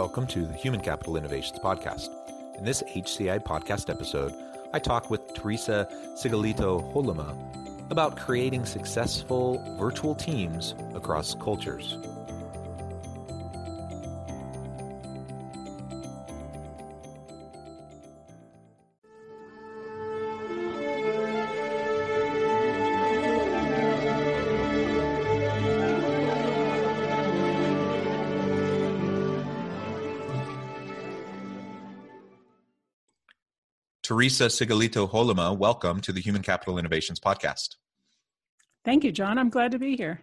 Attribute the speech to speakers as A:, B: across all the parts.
A: Welcome to the Human Capital Innovations Podcast. In this HCI podcast episode, I talk with Theresa Sigillito Hollema about creating successful virtual teams across cultures. Theresa Sigillito Hollema, welcome to the Human Capital Innovations Podcast.
B: Thank you, John. I'm glad to be here.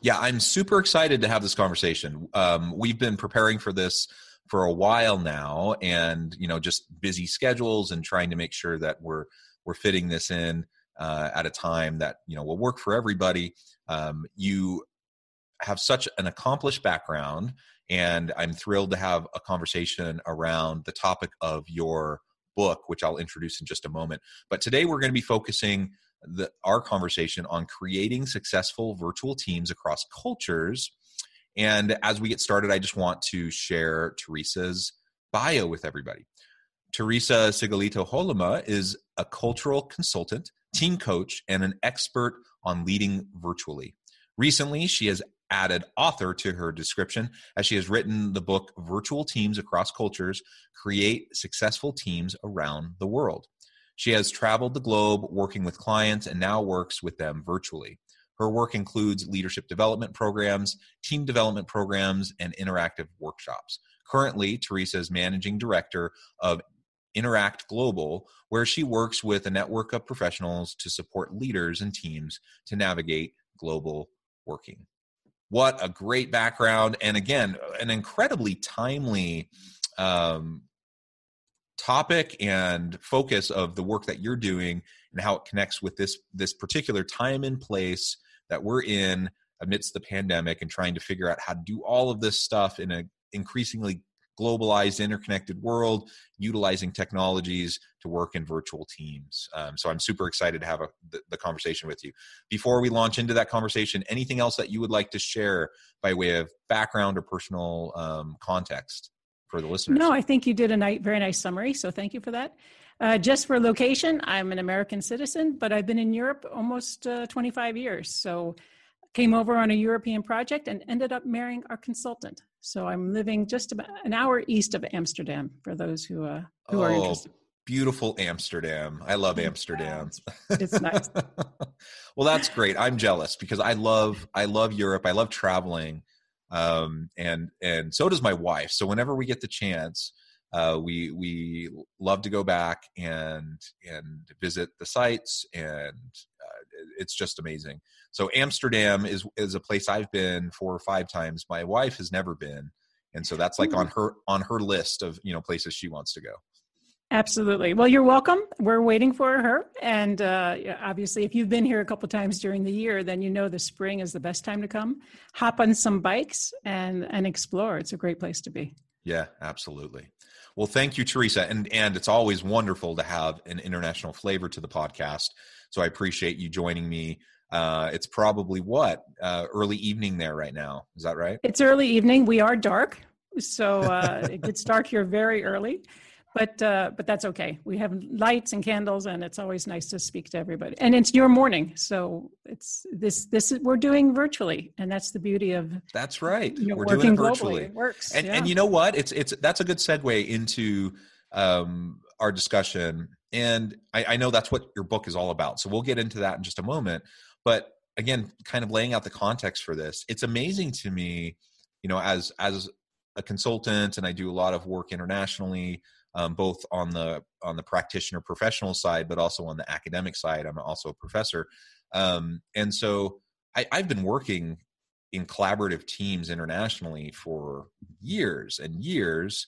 A: Yeah, I'm super excited to have this conversation. Um, we've been preparing for this for a while now, and you know, just busy schedules and trying to make sure that we're we're fitting this in uh, at a time that you know will work for everybody. Um, you have such an accomplished background, and I'm thrilled to have a conversation around the topic of your book, which I'll introduce in just a moment. But today we're going to be focusing the, our conversation on creating successful virtual teams across cultures. And as we get started, I just want to share Theresa's bio with everybody. Theresa Sigillito Hollema is a cultural consultant, team coach, and an expert on leading virtually. Recently, she has added author to her description as she has written the book Virtual Teams Across Cultures Create Successful Teams Around the World. She has traveled the globe working with clients and now works with them virtually. Her work includes leadership development programs, team development programs, and interactive workshops. Currently, Theresa is managing director of Interact Global, where she works with a network of professionals to support leaders and teams to navigate global working. What a great background. And again, an incredibly timely um, topic and focus of the work that you're doing and how it connects with this this particular time and place that we're in amidst the pandemic and trying to figure out how to do all of this stuff in an increasingly globalized, interconnected world, utilizing technologies to work in virtual teams. Um, so I'm super excited to have a, the, the, conversation with you. Before we launch into that conversation, anything else that you would like to share by way of background or personal um, context for the listeners?
B: No, I think you did a very nice summary. So thank you for that. Uh, just for location, I'm an American citizen, but I've been in Europe almost uh, 25 years. So came over on a European project and ended up marrying our consultant. So I'm living just about an hour east of Amsterdam for those who uh, who oh, are interested.
A: Beautiful Amsterdam. I love Amsterdam.
B: It's nice.
A: well, that's great. I'm jealous because I love I love Europe. I love traveling. Um, and and so does my wife. So whenever we get the chance, uh, we we love to go back and and visit the sites and it's just amazing. So amsterdam is is a place i've been four or five times. My wife has never been. And so that's like on her on her list of you know places she wants to go.
B: Absolutely. Well you're welcome. We're waiting for her. And uh, obviously if you've been here a couple times during the year then you know the spring is the best time to come. Hop on some bikes and and explore. It's a great place to be.
A: Yeah absolutely. Well, thank you, Theresa. And and it's always wonderful to have an international flavor to the podcast. So I appreciate you joining me. Uh, it's probably what uh, early evening there right now. Is that right?
B: It's early evening. We are dark, so uh, it gets dark here very early but uh, but that's okay. We have lights and candles, and it's always nice to speak to everybody. And it's your morning, so it's this this is, we're doing virtually, and that's the beauty of
A: that's right. You know, we're doing it virtually.
B: It works,
A: and yeah. and you know what? It's it's that's a good segue into um, our discussion. And I, I know that's what your book is all about. So we'll get into that in just a moment. But again, kind of laying out the context for this, it's amazing to me, you know, as as a consultant, and I do a lot of work internationally um, both on the on the practitioner professional side, but also on the academic side. I'm also a professor, um, and so I, I've been working in collaborative teams internationally for years and years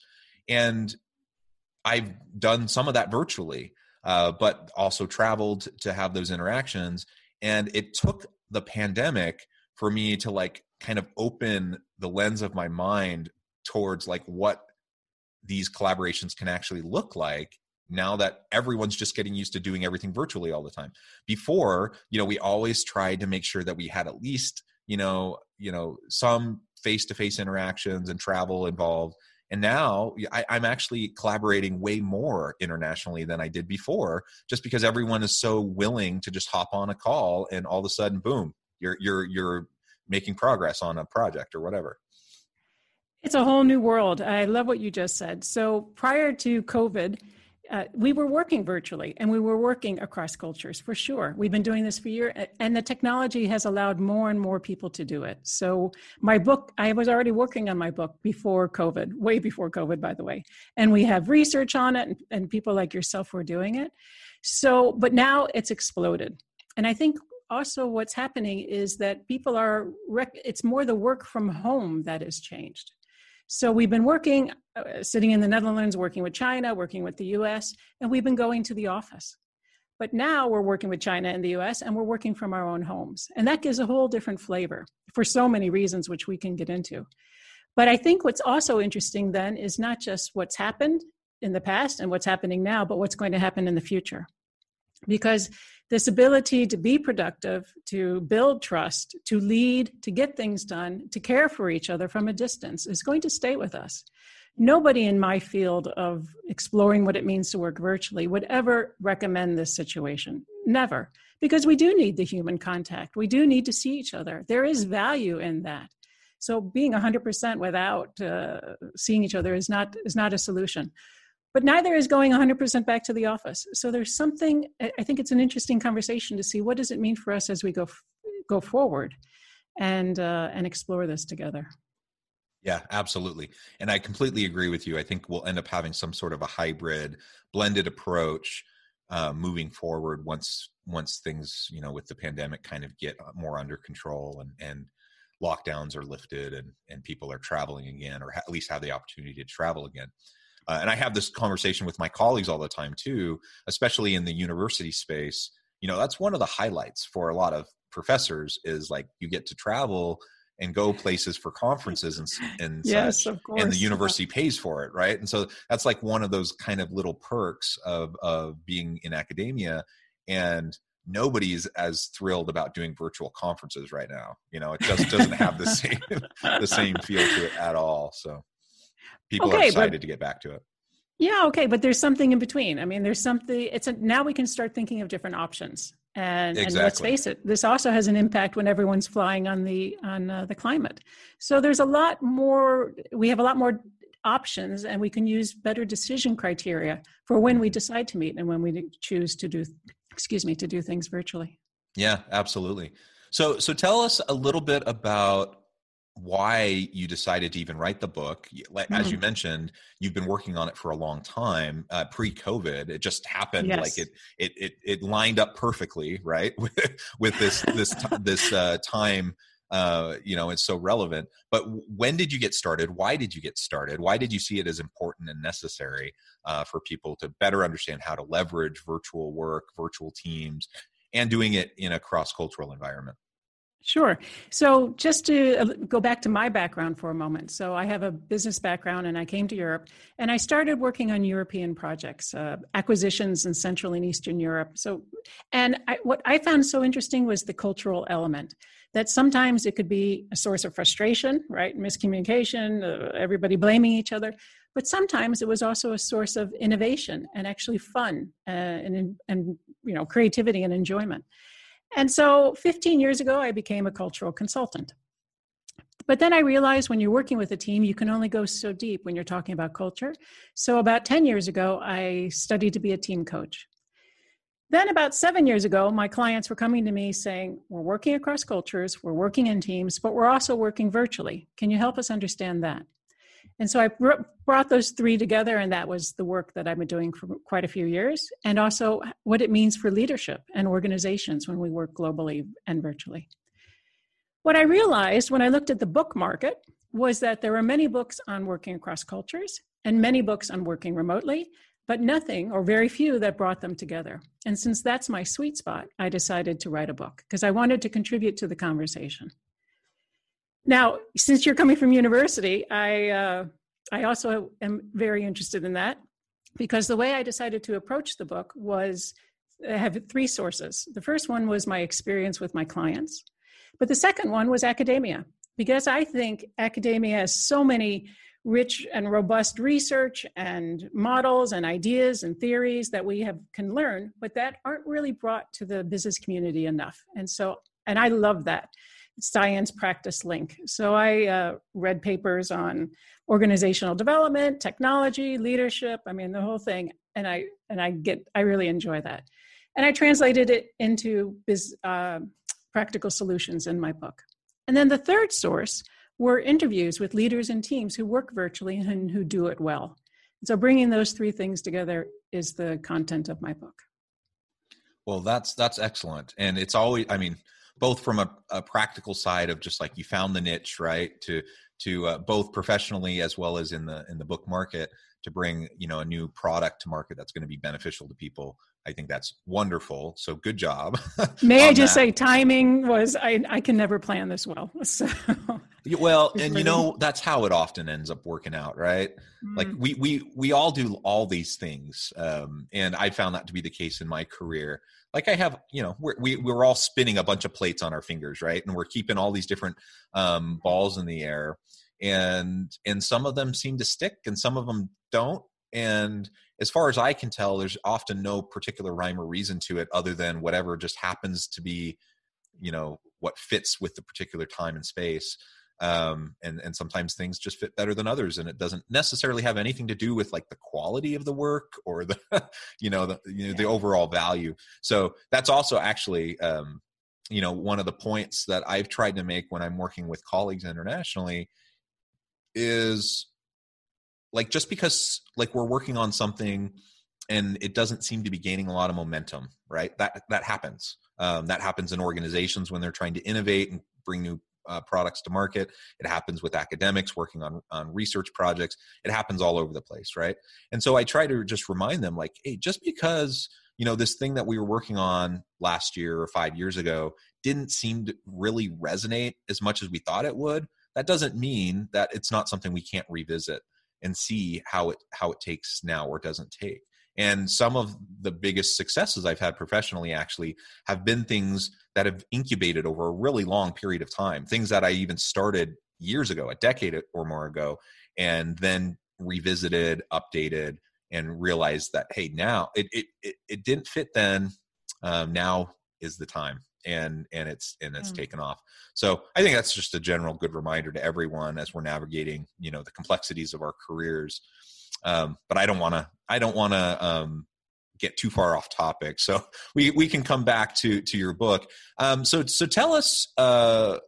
A: and i've done some of that virtually uh, but also traveled to have those interactions. And it took the pandemic for me to like kind of open the lens of my mind towards like what these collaborations can actually look like now that everyone's just getting used to doing everything virtually all the time. Before you know we always tried to make sure that we had at least you know you know some face-to-face interactions and travel involved and now I, am actually collaborating way more internationally than i did before just because everyone is so willing to just hop on a call and all of a sudden boom you're you're you're making progress on a project or whatever.
B: It's a whole new world. I love what you just said. So prior to covid uh, we were working virtually and we were working across cultures for sure. We've been doing this for years, and the technology has allowed more and more people to do it. So, my book, I was already working on my book before COVID, way before COVID, by the way. And we have research on it, and, and people like yourself were doing it. So, but now it's exploded. And I think also what's happening is that people are, rec- it's more the work from home that has changed. So we've been working, uh, sitting in the Netherlands, working with China, working with the US, and we've been going to the office. But now we're working with China and the US, and we're working from our own homes. And that gives a whole different flavor for so many reasons, which we can get into. But I think what's also interesting then is not just what's happened in the past and what's happening now, but what's going to happen in the future. Because this ability to be productive, to build trust, to lead, to get things done, to care for each other from a distance is going to stay with us. Nobody in my field of exploring what it means to work virtually would ever recommend this situation. Never. Because we do need the human contact. We do need to see each other. There is value in that. So being 100% without uh, seeing each other is not is not a solution but neither is going 100% back to the office. So there's something i think it's an interesting conversation to see what does it mean for us as we go go forward and uh, and explore this together.
A: Yeah absolutely. And i completely agree with you. I think we'll end up having some sort of a hybrid blended approach uh, moving forward once once things you know with the pandemic kind of get more under control and and lockdowns are lifted and and people are traveling again or at least have the opportunity to travel again uh, and I have this conversation with my colleagues all the time too, especially in the university space. You know, that's one of the highlights for a lot of professors is like you get to travel and go places for conferences and, and
B: yes,
A: such,
B: of course.
A: and the university pays for it, right? And so that's like one of those kind of little perks of of being in academia. And nobody's as thrilled about doing virtual conferences right now. You know, it just doesn't have the same the same feel to it at all. So people okay, are excited but, to get back to it.
B: Yeah, okay, but there's something in between. I mean, there's something. It's a, now we can start thinking of different options. And, exactly. and let's face it, this also has an impact when everyone's flying on the on uh, the climate. So there's a lot more. We have a lot more options, and we can use better decision criteria for when we decide to meet and when we choose to do. Excuse me, to do things virtually.
A: Yeah, absolutely. So so tell us a little bit about why you decided to even write the book. As you mm. mentioned you've been working on it for a long time uh, pre-covid. It just happened yes. like it, it it it lined up perfectly right with, with this this this uh, time uh, you know it's so relevant. But when did you get started? Why did you get started? Why did you see it as important and necessary uh, for people to better understand how to leverage virtual work virtual teams and doing it in a cross-cultural environment
B: Sure. So, just to uh, go back to my background for a moment. So, I have a business background and I came to Europe and I started working on European projects, uh, acquisitions in Central and Eastern Europe. So, and I, what I found so interesting was the cultural element that sometimes it could be a source of frustration, right? Miscommunication, uh, everybody blaming each other. But sometimes it was also a source of innovation and actually fun uh, and, and you know creativity and enjoyment. And so 15 years ago, I became a cultural consultant. But then I realized when you're working with a team, you can only go so deep when you're talking about culture. So about 10 years ago, I studied to be a team coach. Then, about seven years ago, my clients were coming to me saying, We're working across cultures, we're working in teams, but we're also working virtually. Can you help us understand that? And so I brought those three together, and that was the work that I've been doing for quite a few years, and also what it means for leadership and organizations when we work globally and virtually. What I realized when I looked at the book market was that there were many books on working across cultures and many books on working remotely, but nothing or very few that brought them together. And since that's my sweet spot, I decided to write a book because I wanted to contribute to the conversation. Now, since you're coming from university, I uh, I also am very interested in that because the way I decided to approach the book was I have three sources. The first one was my experience with my clients, but the second one was academia because I think academia has so many rich and robust research and models and ideas and theories that we have can learn but that aren't really brought to the business community enough and so and i love that science practice link so i uh, read papers on organizational development technology leadership i mean the whole thing and i and i get i really enjoy that and i translated it into biz, uh, practical solutions in my book and then the third source were interviews with leaders and teams who work virtually and who do it well. So bringing those three things together is the content of my book.
A: Well, that's that's excellent, and it's always I mean both from a, a practical side of just like you found the niche right to to uh, both professionally as well as in the in the book market to bring you know a new product to market that's going to be beneficial to people I think that's wonderful. So good job.
B: May I just that. say timing was I I can never plan this well. So
A: well, and you know that's how it often ends up working out, right? Mm-hmm. Like we we we all do all these things, um, and I found that to be the case in my career. Like I have, you know, we're, we we're all spinning a bunch of plates on our fingers, right? And we're keeping all these different um, balls in the air, and and some of them seem to stick, and some of them don't and as far as I can tell, there's often no particular rhyme or reason to it other than whatever just happens to be, you know, what fits with the particular time and space. Um, and and sometimes things just fit better than others, and it doesn't necessarily have anything to do with like the quality of the work or the, you know, the you know, the overall value. So that's also actually, um, you know, one of the points that I've tried to make when I'm working with colleagues internationally is like just because like we're working on something and it doesn't seem to be gaining a lot of momentum right? That that happens. Um, that happens in organizations when they're trying to innovate and bring new uh, products to market. It happens with academics working on on research projects. It happens all over the place right? And so i try to just remind them like hey just because you know this thing that we were working on last year or five years ago didn't seem to really resonate as much as we thought it would that doesn't mean that it's not something we can't revisit and see how it how it takes now or doesn't take. And some of the biggest successes i've had professionally actually have been things that have incubated over a really long period of time things that i even started years ago a decade or more ago and then revisited updated and realized that hey now it it it, it didn't fit then um, now is the time and and it's and it's mm. taken off so i think that's just a general good reminder to everyone as we're navigating you know the complexities of our careers um, but i don't want to i don't want to um, get too far off topic. So we we can come back to to your book. Um, so so tell us uh,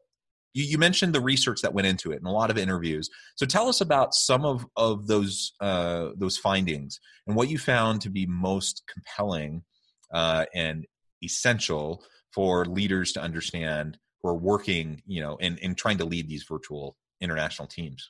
A: you, you, mentioned the research that went into it and a lot of interviews. So tell us about some of of those uh, those findings and what you found to be most compelling uh, and essential for leaders to understand who are working, you know, and, and trying to lead these virtual international teams?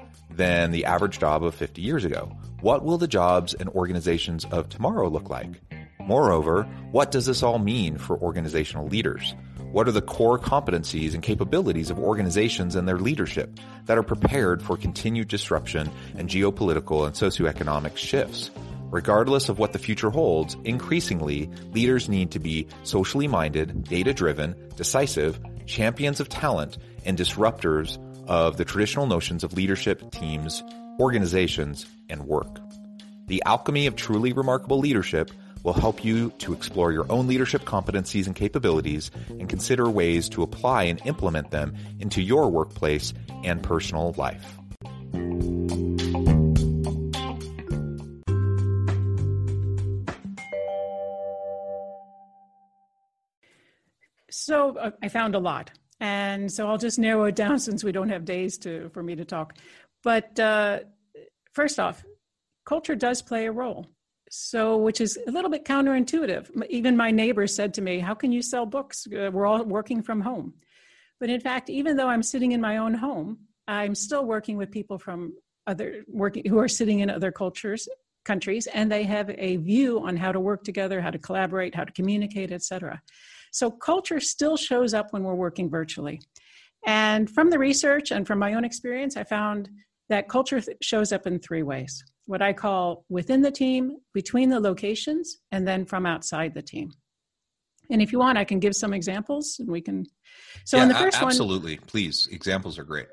A: than the average job of 50 years ago. What will the jobs and organizations of tomorrow look like? Moreover, what does this all mean for organizational leaders? What are the core competencies and capabilities of organizations and their leadership that are prepared for continued disruption and geopolitical and socioeconomic shifts? Regardless of what the future holds, increasingly, leaders need to be socially minded, data driven, decisive, champions of talent, and disruptors of the traditional notions of leadership, teams, organizations, and work. The Alchemy of Truly Remarkable Leadership will help you to explore your own leadership competencies and capabilities and consider ways to apply and implement them into your workplace and personal life.
B: So uh, I found a lot. And so I'll just narrow it down since we don't have days to for me to talk. But uh, first off, culture does play a role. So, which is a little bit counterintuitive. Even my neighbor said to me, How can you sell books? Uh, we're all working from home. But in fact, even though I'm sitting in my own home, I'm still working with people from other working who are sitting in other cultures, countries, and they have a view on how to work together, how to collaborate, how to communicate, etc. So culture still shows up when we're working virtually. And from the research and from my own experience, I found that culture shows up in three ways what I call within the team, between the locations, and then from outside the team. And if you want, I can give some examples and we can.
A: So, yeah, in the first absolutely. one. Absolutely. Please. Examples are great.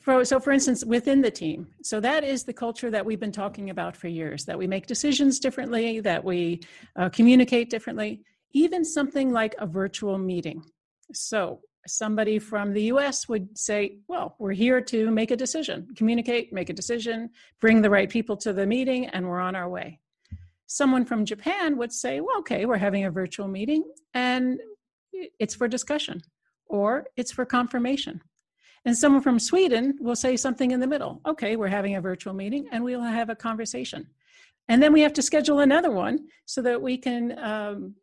B: For, so, for instance, within the team. So, that is the culture that we've been talking about for years that we make decisions differently, that we uh, communicate differently, even something like a virtual meeting. So, somebody from the US would say, Well, we're here to make a decision, communicate, make a decision, bring the right people to the meeting, and we're on our way. Someone from Japan would say, Well, okay, we're having a virtual meeting and it's for discussion or it's for confirmation. And someone from Sweden will say something in the middle. Okay, we're having a virtual meeting and we'll have a conversation. And then we have to schedule another one so that we can um,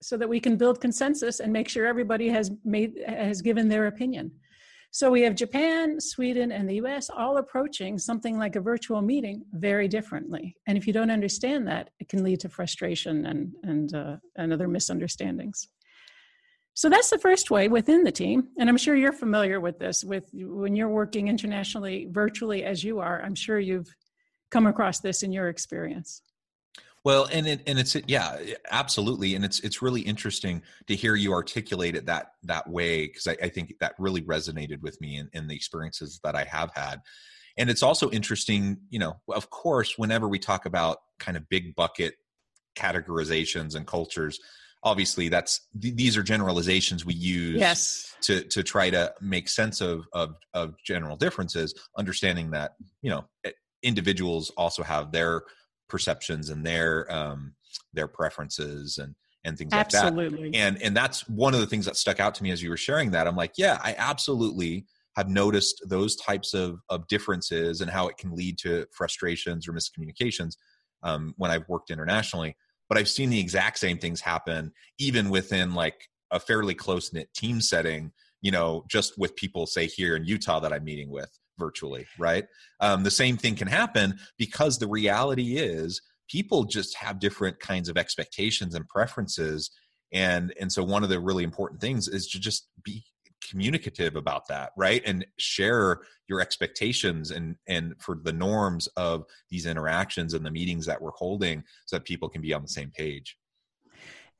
B: so that we can build consensus and make sure everybody has made has given their opinion. So we have japan sweden and the us all approaching something like a virtual meeting very differently. And if you don't understand that it can lead to frustration and and uh, and other misunderstandings. So that's the first way within the team. And i'm sure you're familiar with this with when you're working internationally virtually as you are i'm sure you've come across this in your experience
A: well, and it, and it's yeah, absolutely, and it's it's really interesting to hear you articulate it that that way because I, I, think that really resonated with me in, in the experiences that I have had, and it's also interesting, you know, of course, whenever we talk about kind of big bucket categorizations and cultures, obviously that's th- these are generalizations we use
B: yes.
A: to to try to make sense of of of general differences, understanding that you know eh, individuals also have their perceptions and their um, their preferences and and things
B: absolutely.
A: like that. Absolutely. And and that's one of the things that stuck out to me as you were sharing that. I'm like, yeah, I absolutely have noticed those types of of differences and how it can lead to frustrations or miscommunications um, when I've worked internationally. But I've seen the exact same things happen even within like a fairly close knit team setting. You know, just with people say here in Utah that I'm meeting with virtually, right? Um, the same thing can happen because the reality is people just have different kinds of expectations and preferences. And, and so one of the really important things is to just be communicative about that right? And share your expectations and and for the norms of these interactions and the meetings that we're holding so that people can be on the same page.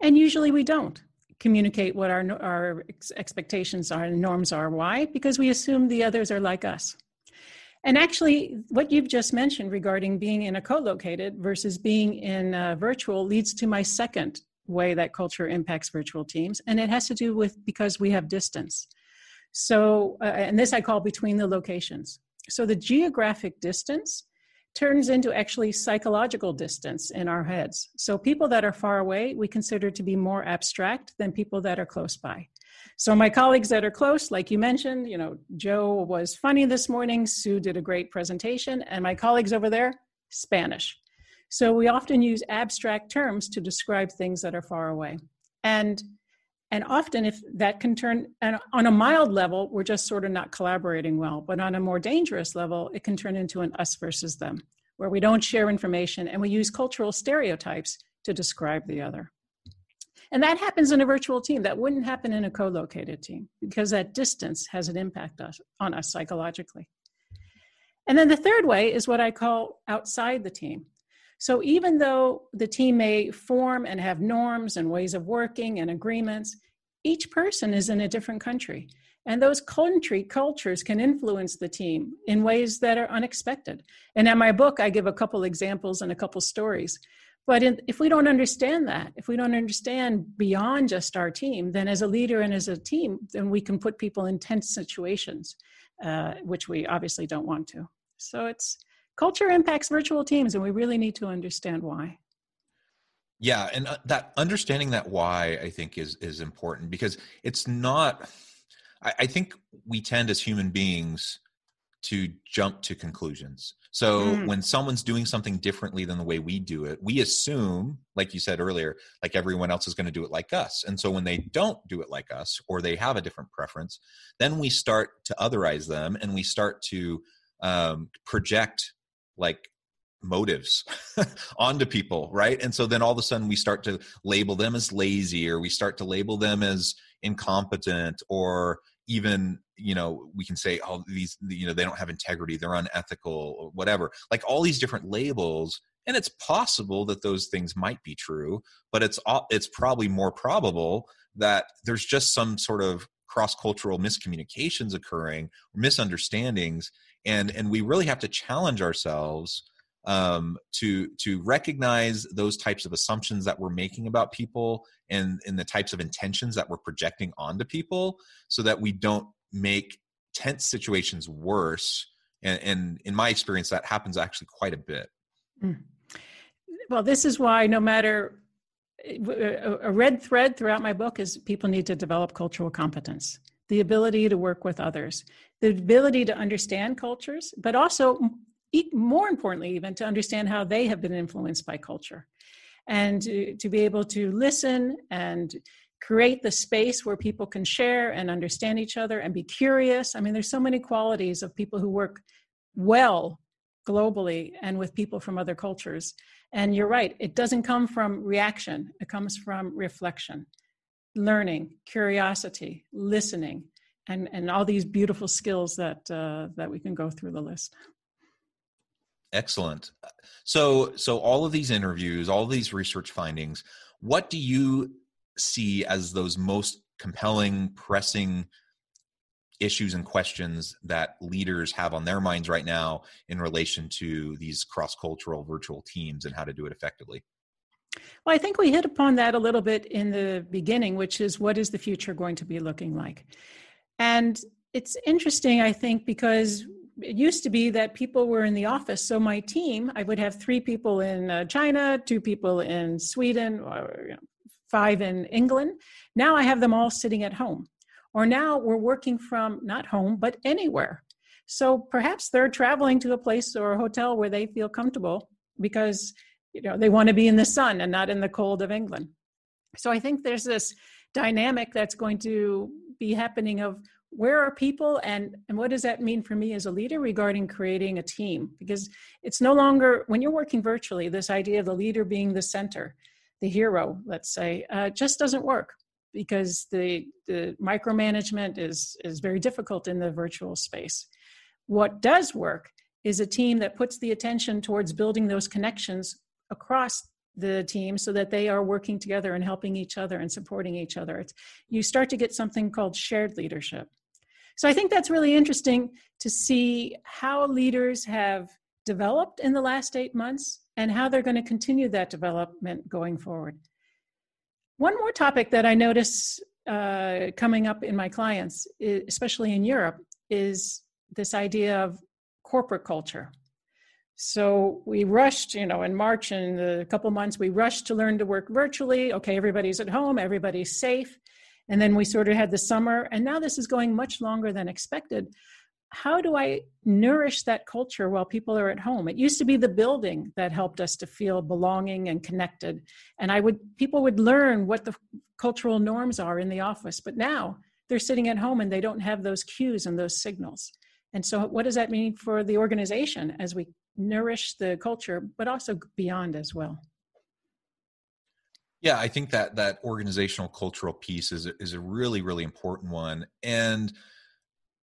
B: And usually we don't communicate what our our expectations are and norms are. Why? Because we assume the others are like us and actually, what you've just mentioned regarding being in a co located versus being in virtual leads to my second way that culture impacts virtual teams. And it has to do with because we have distance. So, uh, and this I call between the locations. So, the geographic distance turns into actually psychological distance in our heads. So, people that are far away, we consider to be more abstract than people that are close by. So my colleagues that are close, like you mentioned, you know, Joe was funny this morning, Sue did a great presentation, and my colleagues over there, Spanish. So we often use abstract terms to describe things that are far away. And and often if that can turn and on a mild level, we're just sort of not collaborating well. But on a more dangerous level, it can turn into an us versus them, where we don't share information and we use cultural stereotypes to describe the other. And that happens in a virtual team. That wouldn't happen in a co located team because that distance has an impact on us psychologically. And then the third way is what I call outside the team. So even though the team may form and have norms and ways of working and agreements, each person is in a different country. And those country cultures can influence the team in ways that are unexpected. And in my book, I give a couple examples and a couple stories. But in, if we don't understand that, if we don't understand beyond just our team, then as a leader and as a team, then we can put people in tense situations, uh, which we obviously don't want to. So it's culture impacts virtual teams, and we really need to understand why.
A: Yeah, and uh, that understanding that why I think is is important because it's not. I, I think we tend as human beings to jump to conclusions. So mm. when someone's doing something differently than the way we do it, we assume, like you said earlier, like everyone else is going to do it like us. And so when they don't do it like us or they have a different preference, then we start to otherize them and we start to um, project like motives onto people right and so then all of a sudden we start to label them as lazy or we start to label them as incompetent or even you know we can say oh these you know they don't have integrity they're unethical or whatever. Like all these different labels and it's possible that those things might be true but it's it's probably more probable that there's just some sort of cross-cultural miscommunications occurring misunderstandings and and we really have to challenge ourselves um, to to recognize those types of assumptions that we're making about people and and the types of intentions that we're projecting onto people so that we don't make tense situations worse and, and in my experience that happens actually quite a bit mm.
B: well this is why no matter a red thread throughout my book is people need to develop cultural competence the ability to work with others the ability to understand cultures but also more importantly, even to understand how they have been influenced by culture and to, to be able to listen and create the space where people can share and understand each other and be curious. I mean, there's so many qualities of people who work well globally and with people from other cultures. And you're right, it doesn't come from reaction, it comes from reflection, learning, curiosity, listening, and, and all these beautiful skills that, uh, that we can go through the list.
A: Excellent. Uh, so, so all of these interviews, all these research findings, what do you see as those most compelling, pressing issues and questions that leaders have on their minds right now in relation to these cross-cultural virtual teams and how to do it effectively?
B: Well, I think we hit upon that a little bit in the beginning, which is what is the future going to be looking like? And it's interesting, I think, because it used to be that people were in the office. So my team, I would have three people in uh, China, two people in Sweden, or you know, five in England. Now I have them all sitting at home. Or now we're working from not home, but anywhere. So perhaps they're traveling to a place or a hotel where they feel comfortable because you know they want to be in the sun and not in the cold of England. So I think there's this dynamic that's going to be happening of where are people and and what does that mean for me as a leader regarding creating a team because it's no longer when you're working virtually this idea of the leader being the center the hero let's say uh, just doesn't work because the the micromanagement is is very difficult in the virtual space what does work is a team that puts the attention towards building those connections across the team so that they are working together and helping each other and supporting each other. It's, you start to get something called shared leadership. So I think that's really interesting to see how leaders have developed in the last eight months and how they're going to continue that development going forward. One more topic that I notice uh, coming up in my clients, especially in Europe, is this idea of corporate culture. So we rushed, you know, in March and a couple months, we rushed to learn to work virtually. Okay, everybody's at home, everybody's safe. And then we sort of had the summer, and now this is going much longer than expected. How do I nourish that culture while people are at home? It used to be the building that helped us to feel belonging and connected. And I would people would learn what the cultural norms are in the office, but now they're sitting at home and they don't have those cues and those signals. And so what does that mean for the organization as we nourish the culture, but also beyond as well?
A: Yeah, I think that that organizational cultural piece is is a really really important one, and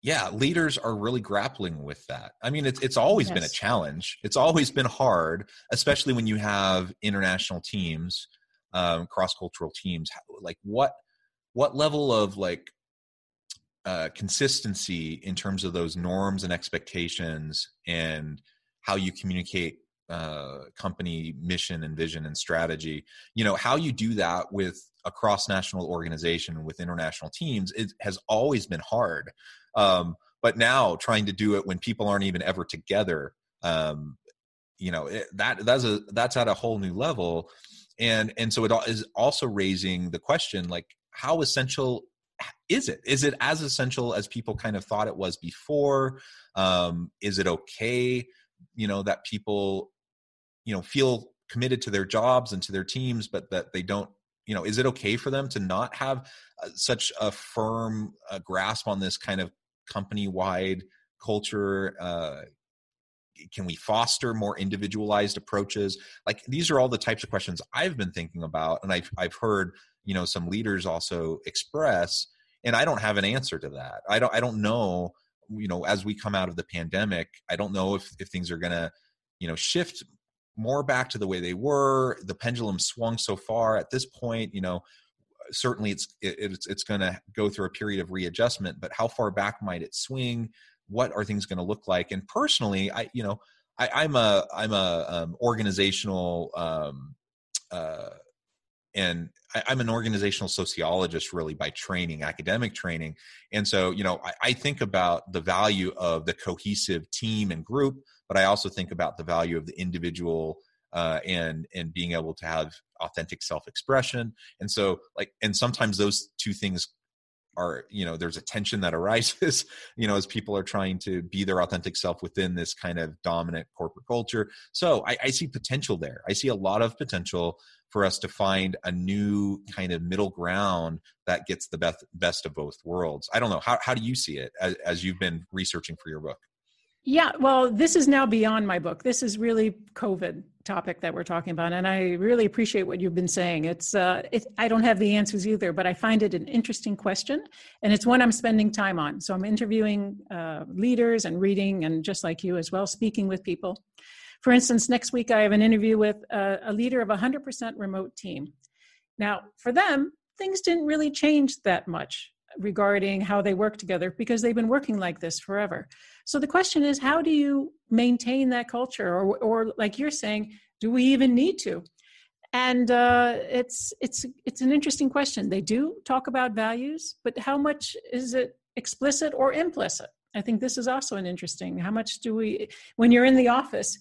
A: yeah, leaders are really grappling with that. I mean, it's it's always yes. been a challenge. It's always been hard, especially when you have international teams, um, cross cultural teams. Like what what level of like uh, consistency in terms of those norms and expectations and how you communicate uh, company mission and vision and strategy you know how you do that with a cross national organization with international teams it has always been hard. Um, but now trying to do it when people aren't even ever together um, you know it, that that's a that's at a whole new level. And and so it is also raising the question like how essential is it? Is it as essential as people kind of thought it was before? Um, is it okay you know that people you know feel committed to their jobs and to their teams but that they don't you know is it okay for them to not have uh, such a firm uh, grasp on this kind of company wide culture? Uh, can we foster more individualized approaches? Like these are all the types of questions i've been thinking about and i've, I've heard you know some leaders also express and i don't have an answer to that. I don't i don't know you know as we come out of the pandemic i don't know if if things are going to you know shift more back to the way they were. The pendulum swung so far. At this point you know certainly it's it, it's it's going to go through a period of readjustment but how far back might it swing? What are things going to look like? And personally i you know I, am a i'm a um, organizational um, uh, and I, am an organizational sociologist really by training academic training. And so you know I, I, think about the value of the cohesive team and group but i also think about the value of the individual uh, and and being able to have authentic self-expression. And so like and sometimes those two things are you know there's a tension that arises you know as people are trying to be their authentic self within this kind of dominant corporate culture. So I, I, see potential there. I see a lot of potential for us to find a new kind of middle ground that gets the best best of both worlds. I don't know. How, how do you see it as, as you've been researching for your book
B: yeah, well, this is now beyond my book. This is really COVID topic that we're talking about, and I really appreciate what you've been saying. It's, uh, it, I don't have the answers either, but I find it an interesting question, and it's one I'm spending time on. So I'm interviewing uh, leaders and reading, and just like you as well, speaking with people. For instance, next week I have an interview with a, a leader of a 100% remote team. Now, for them, things didn't really change that much regarding how they work together because they've been working like this forever. So the question is, how do you maintain that culture, or, or like you're saying, do we even need to? And uh, it's it's it's an interesting question. They do talk about values, but how much is it explicit or implicit? I think this is also an interesting. How much do we, when you're in the office,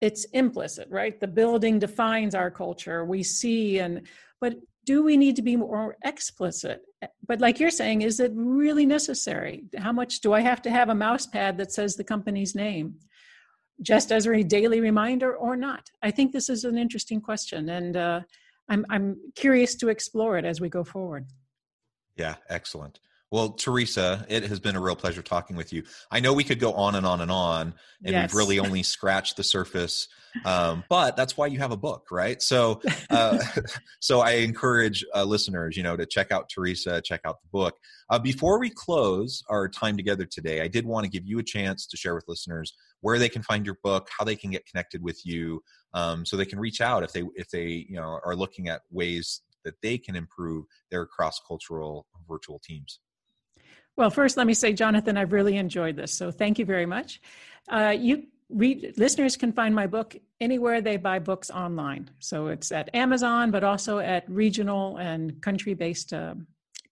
B: it's implicit, right? The building defines our culture. We see and but do we need to be more explicit? But like you're saying is it really necessary? How much do i have to have a mouse pad that says the company's name just as a daily reminder or not? I think this is an interesting question and uh, I'm, I'm curious to explore it as we go forward.
A: Yeah excellent well, Theresa, it has been a real pleasure talking with you. I know we could go on and on and on, and yes. we've really only scratched the surface. Um, but that's why you have a book, right? So, uh, so I encourage uh, listeners, you know, to check out Theresa, check out the book. Uh, before we close our time together today, I did want to give you a chance to share with listeners where they can find your book, how they can get connected with you, um, so they can reach out if they if they you know are looking at ways that they can improve their cross cultural virtual teams.
B: Well, first, let me say, Jonathan, I've really enjoyed this. So thank you very much. Uh, you read, listeners can find my book anywhere they buy books online. So it's at Amazon, but also at regional and country based uh,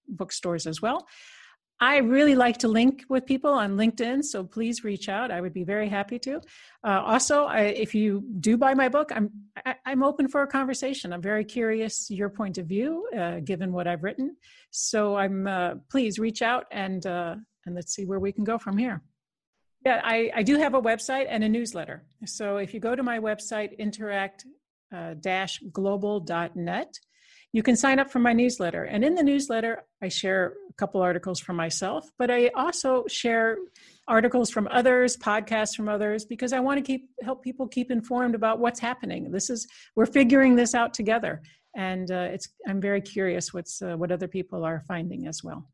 B: bookstores as well. I really like to link with people on LinkedIn, so please reach out. I would be very happy to. Uh, also, I, if you do buy my book, I'm I, am i am open for a conversation. I'm very curious your point of view, uh, given what I've written. So I'm uh, please reach out and uh, and let's see where we can go from here. Yeah, I, I do have a website and a newsletter. So if you go to my website, interact-global.net, uh, you can sign up for my newsletter. And in the newsletter, I share couple articles from myself, but I also share articles from others, podcasts from others, because I want to keep help people keep informed about what's happening. This is we're figuring this out together, and uh, it's I'm very curious what's uh, what other people are finding as well.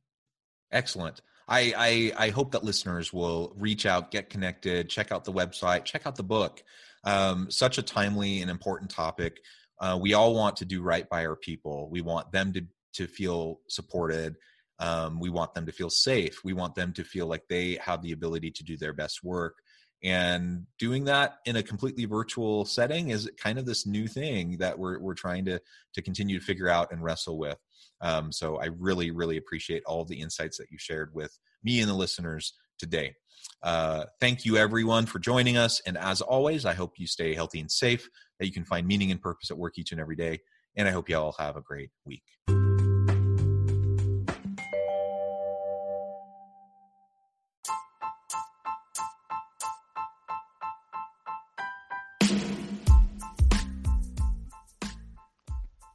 A: Excellent. I, I, I hope that listeners will reach out, get connected, check out the website, check out the book. Um, such a timely and important topic. Uh, we all want to do right by our people. We want them to to feel supported.
C: Um, we want them to feel safe. We want them to feel like they have the ability to do their best work. And doing that in a completely virtual setting is kind of this new thing that we're, we're trying to, to continue to figure out and wrestle with. Um, so I really, really appreciate all the insights that you shared with me and the listeners today. Uh, thank you, everyone, for joining us. And as always, I hope you stay healthy and safe, that you can find meaning and purpose at work each and every day. And I hope you all have a great week.